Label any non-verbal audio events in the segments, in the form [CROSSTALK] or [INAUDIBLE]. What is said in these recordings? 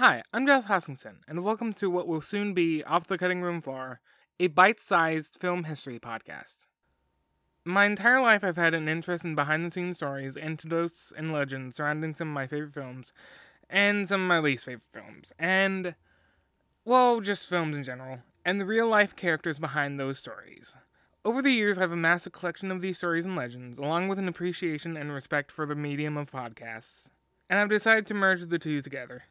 Hi, I'm Josh Hoskinson, and welcome to what will soon be Off the Cutting Room Floor, a bite sized film history podcast. My entire life, I've had an interest in behind the scenes stories, anecdotes, and legends surrounding some of my favorite films, and some of my least favorite films, and, well, just films in general, and the real life characters behind those stories. Over the years, I've amassed a collection of these stories and legends, along with an appreciation and respect for the medium of podcasts, and I've decided to merge the two together.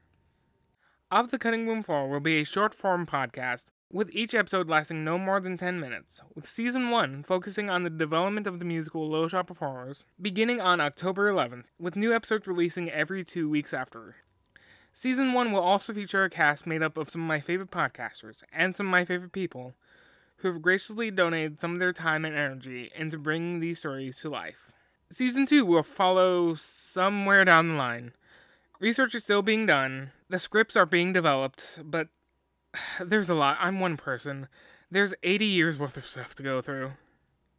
Off the Cutting Room Floor will be a short form podcast, with each episode lasting no more than 10 minutes, with season 1 focusing on the development of the musical of Horrors, beginning on October 11th, with new episodes releasing every two weeks after. Season 1 will also feature a cast made up of some of my favorite podcasters and some of my favorite people who have graciously donated some of their time and energy into bringing these stories to life. Season 2 will follow somewhere down the line. Research is still being done, the scripts are being developed, but [SIGHS] there's a lot. I'm one person. There's 80 years worth of stuff to go through.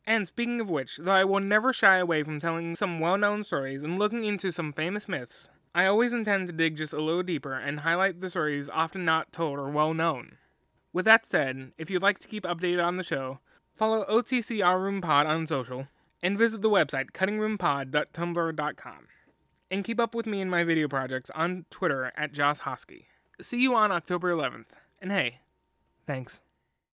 And speaking of which, though I will never shy away from telling some well known stories and looking into some famous myths, I always intend to dig just a little deeper and highlight the stories often not told or well known. With that said, if you'd like to keep updated on the show, follow OTC Room Pod on social, and visit the website cuttingroompod.tumblr.com. And keep up with me and my video projects on Twitter at Josh Hosky. See you on October 11th. And hey, thanks.